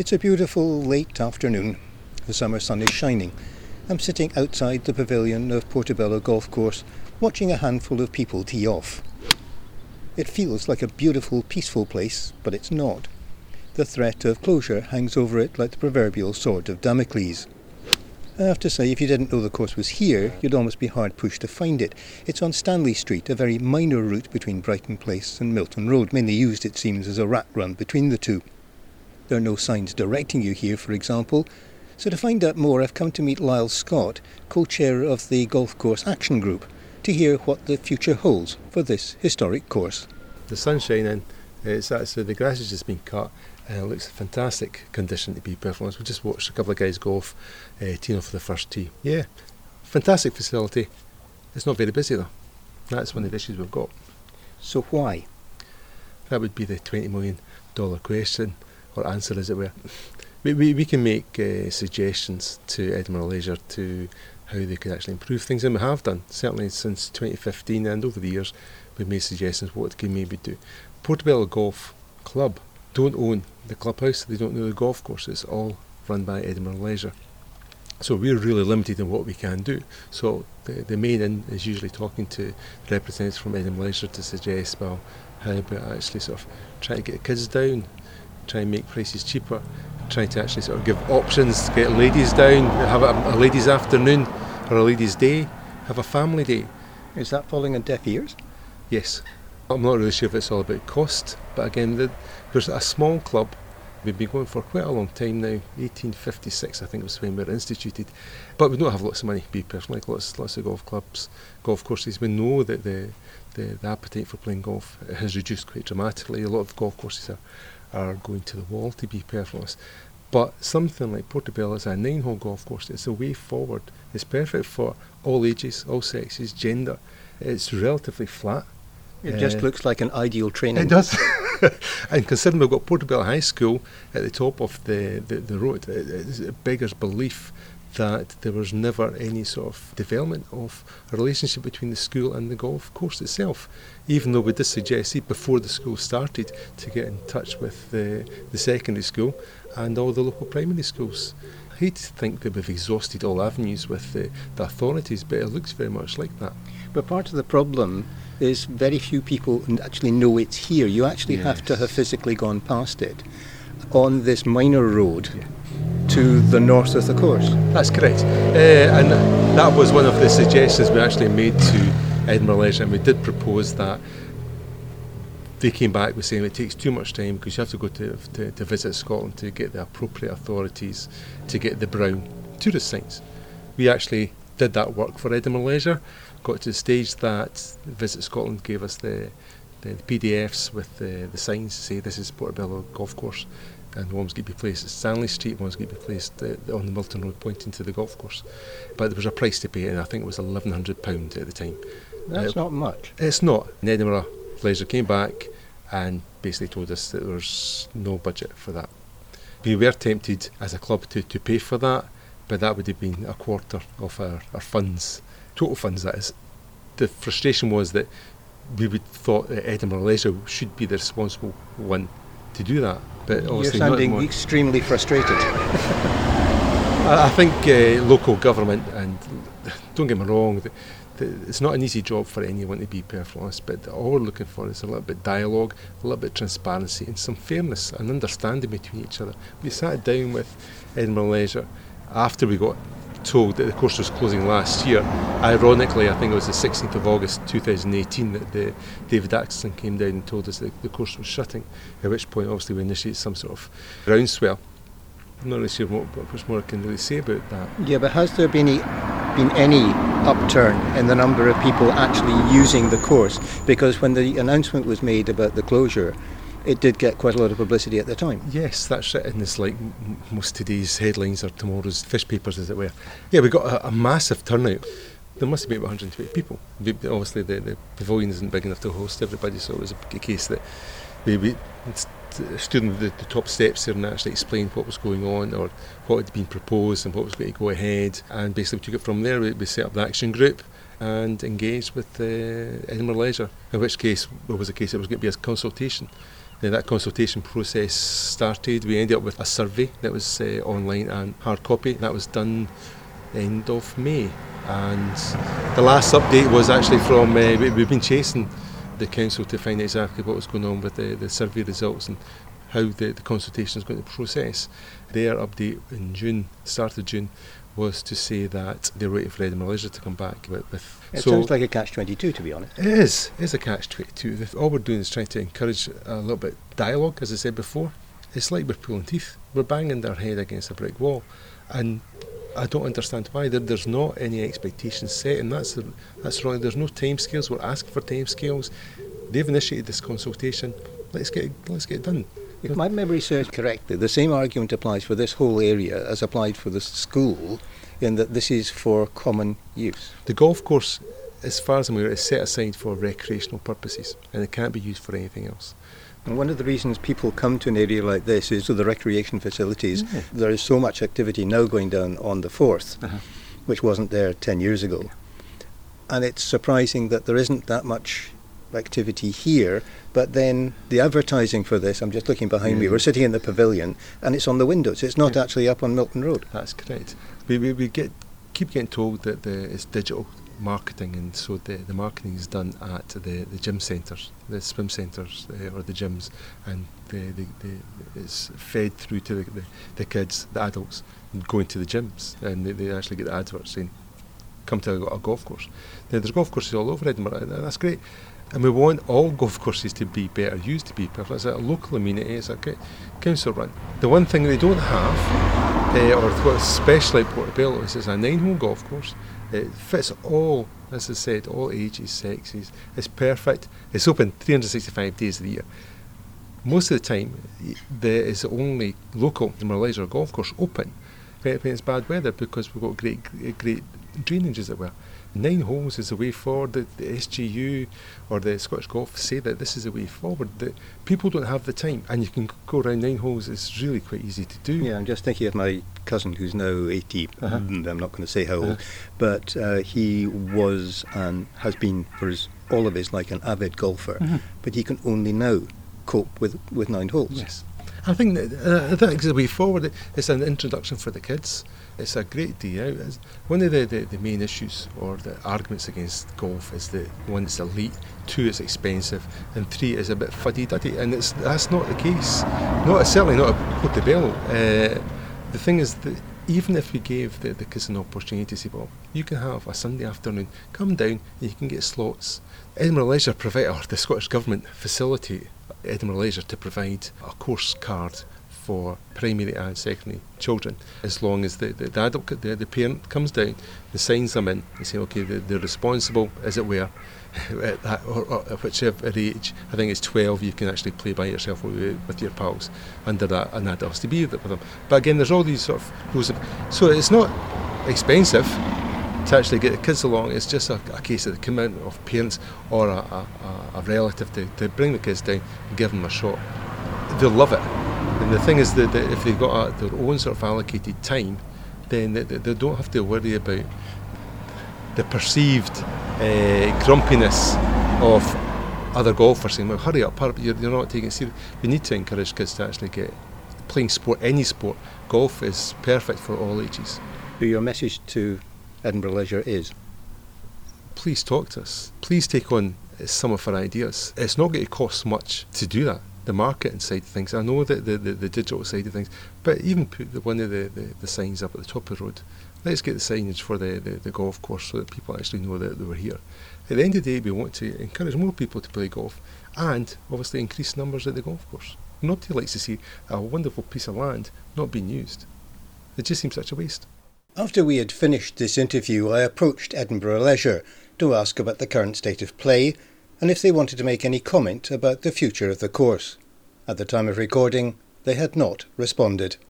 It's a beautiful late afternoon. The summer sun is shining. I'm sitting outside the pavilion of Portobello Golf Course watching a handful of people tee off. It feels like a beautiful, peaceful place, but it's not. The threat of closure hangs over it like the proverbial sword of Damocles. I have to say, if you didn't know the course was here, you'd almost be hard pushed to find it. It's on Stanley Street, a very minor route between Brighton Place and Milton Road, mainly used, it seems, as a rat run between the two. There are no signs directing you here, for example. So to find out more, I've come to meet Lyle Scott, co-chair of the Golf Course Action Group, to hear what the future holds for this historic course. The sun's shining, it's actually the grass has just been cut and it looks a fantastic condition to be perfectly honest. We just watched a couple of guys golf, uh, teeing off for the first tee. Yeah, fantastic facility. It's not very busy though. That's one of the issues we've got. So why? That would be the twenty million dollar question or answer, as it were. We, we, we can make uh, suggestions to Edinburgh Leisure to how they could actually improve things, and we have done certainly since 2015 and over the years. We've made suggestions what can maybe do. Portobello Golf Club don't own the clubhouse, they don't know the golf course, it's all run by Edinburgh Leisure. So we're really limited in what we can do. So the, the main in is usually talking to representatives from Edinburgh Leisure to suggest, well, how about actually sort of trying to get the kids down, try and make prices cheaper, trying to actually sort of give options to get ladies down, have a, a ladies' afternoon or a ladies' day, have a family day. Is that falling on deaf ears? Yes. I'm not really sure if it's all about cost, but again, the, there's a small club. We've been going for quite a long time now. 1856, I think, was when we were instituted. But we don't have lots of money. Be personally, like lots, lots of golf clubs, golf courses. We know that the, the, the appetite for playing golf has reduced quite dramatically. A lot of golf courses are, are going to the wall. To be perfectly but something like Portobello is a nine-hole golf course. It's a way forward. It's perfect for all ages, all sexes, gender. It's relatively flat. It just Uh, looks like an ideal training. It does. and considering we've got Portobello High School at the top of the, the, the road, it, it beggars belief that there was never any sort of development of a relationship between the school and the golf course itself. Even though we did suggest it before the school started to get in touch with the, the secondary school and all the local primary schools. I hate to think that we've exhausted all avenues with the, the authorities, but it looks very much like that. But part of the problem is very few people actually know it's here. You actually have to have physically gone past it on this minor road to the north of the course. That's correct. Uh, and that was one of the suggestions we actually made to Edinburgh Leisure, and we did propose that. They came back with saying it takes too much time because you have to go to, to, to visit Scotland to get the appropriate authorities to get the brown tourist signs. We actually did that work for Edinburgh Leisure, got to the stage that Visit Scotland gave us the, the, PDFs with the, the signs to say this is Portobello Golf Course and one's going to be placed at Stanley Street, one's going to be placed uh, on the Milton Road pointing to the golf course. But there was a price to pay, and I think it was £1,100 at the time. That's Uh, not much. It's not. And Edinburgh Leisure came back and basically told us that there was no budget for that. We were tempted as a club to, to pay for that, but that would have been a quarter of our, our funds, total funds that is. The frustration was that we would thought that Edinburgh Leisure should be the responsible one to do that. But You're obviously not sounding extremely frustrated. I, I think uh, local government, and don't get me wrong, the, the, it's not an easy job for anyone to be perfectly honest, but all we're looking for is a little bit dialogue, a little bit of transparency, and some fairness and understanding between each other. We sat down with Edinburgh Leisure after we got told that the course was closing last year. Ironically, I think it was the 16th of August 2018 that the David Atkinson came down and told us that the course was shutting, at which point obviously we initiated some sort of groundswell. I'm not really sure what, much more I can really say about that. Yeah, but has there been been any upturn in the number of people actually using the course? Because when the announcement was made about the closure, it did get quite a lot of publicity at the time. Yes, that's it. And it's like most today's headlines or tomorrow's fish papers, as it were. Yeah, we got a, a massive turnout. There must have been about 120 people. We, obviously, the, the pavilion isn't big enough to host everybody, so it was a, case that we, we stood on the, the top steps there and actually explained what was going on or what had been proposed and what was going to go ahead. And basically, we took it from there. We, we set up the action group and engaged with uh, Edinburgh Leisure, in which case it was a case it was going to be a consultation Then that consultation process started. We ended up with a survey that was uh, online and hard copy. That was done end of May. And the last update was actually from, uh, we've been chasing the council to find out exactly what was going on with the, the survey results and how the, the consultation is going to process. Their update in June, start of June, was to say that they're waiting for Edinburgh Leisure to come back with. with It so sounds like a catch 22, to be honest. it is. It is a catch 22. All we're doing is trying to encourage a little bit dialogue, as I said before. It's like we're pulling teeth. We're banging our head against a brick wall. And I don't understand why. There, there's not any expectations set, and that's the, that's wrong. There's no timescales. We're asking for timescales. They've initiated this consultation. Let's get let's get it done. If my memory serves correctly, the same argument applies for this whole area as applied for the school, in that this is for common use. The golf course, as far as I'm aware, is set aside for recreational purposes, and it can't be used for anything else. And one of the reasons people come to an area like this is to the recreation facilities. Yeah. There is so much activity now going down on the Forth, Uh-huh. which wasn't there 10 years ago. And it's surprising that there isn't that much activity here, but then the advertising for this, I'm just looking behind me, we're sitting in the pavilion and it's on the windows. It's not Yeah. actually up on Milton Road. That's correct. We, we, we get keep getting told that the, it's digital marketing, and so the, the marketing is done at the, the gym centres, the swim centres, uh, or the gyms, and the, the, the, it's fed through to the, the, the kids, the adults, going to the gyms, and they, they actually get the adverts saying, come to a, a golf course. Now, there's golf courses all over Edinburgh, and that's great. And we want all golf courses to be better used, to be perfect. It's a local amenity, it's a council run. The one thing they don't have, uh, or what's special at Portobello, is it's a nine hole golf course. It fits all, as I said, all ages, sexes. It's perfect. It's open 365 days of the year. Most of the time, there is only local Leisure golf course open when it's bad weather because we've got great, great drainage, as it were. Nine holes is the way forward. The, the SGU or the Scottish Golf say that this is the way forward. That people don't have the time, and you can go around nine holes. It's really quite easy to do. Yeah, I'm just thinking of my cousin who's now 80. Uh-huh. I'm not going to say how old, Uh-huh. but uh, he was and has been for his, all of his life an avid golfer. Mhm. But he can only now cope with, with nine holes. Yes. I think that uh, I think the way forward. It's an introduction for the kids. It's a great day out. It's one of the, the, the main issues or the arguments against golf is that one, it's elite, two, it's expensive, and three, it's a bit fuddy duddy. And it's that's not the case. Not certainly not at Portobello. Uh, the thing is that even if we gave the, the kids an opportunity to say, well, you can have a Sunday afternoon, come down, you can get slots. Edinburgh Leisure provide, or the Scottish Government facilitate Edinburgh Leisure to provide a course card for primary and secondary children, as long as the, the, the adult, the, the parent comes down and signs them in and say, okay, they're, they're responsible, as it were, at, that, or, or whichever age, I think it's 12, you can actually play by yourself with, with your pals under that, an adult has to be with them. But again, there's all these sort of rules. Of, so it's not expensive to actually get the kids along. It's just a, a case of the commitment of parents or a, a, a- a relative to, to bring the kids down and give them a shot. They'll love it. And the thing is that, that if they've got a, their own sort of allocated time, then they, they don't have to worry about the perceived uh, grumpiness of other golfers saying, well, hurry up, hurry up, you're, you're not taking it serious. We need to encourage kids to actually get playing sport, any sport. Golf is perfect for all ages. So your message to Edinburgh Leisure is please talk to us. Please take on some of our ideas. It's not going to cost much to do that. The marketing side of things, I know that the, the, the digital side of things, but even put the, one of the, the, the signs up at the top of the road. Let's get the signage for the, the, the golf course so that people actually know that they were here. At the end of the day, we want to encourage more people to play golf and obviously increase numbers at the golf course. Nobody likes to see a wonderful piece of land not being used. It just seems such a waste. After we had finished this interview, I approached Edinburgh Leisure to ask about the current state of play and if they wanted to make any comment about the future of the course. At the time of recording, they had not responded.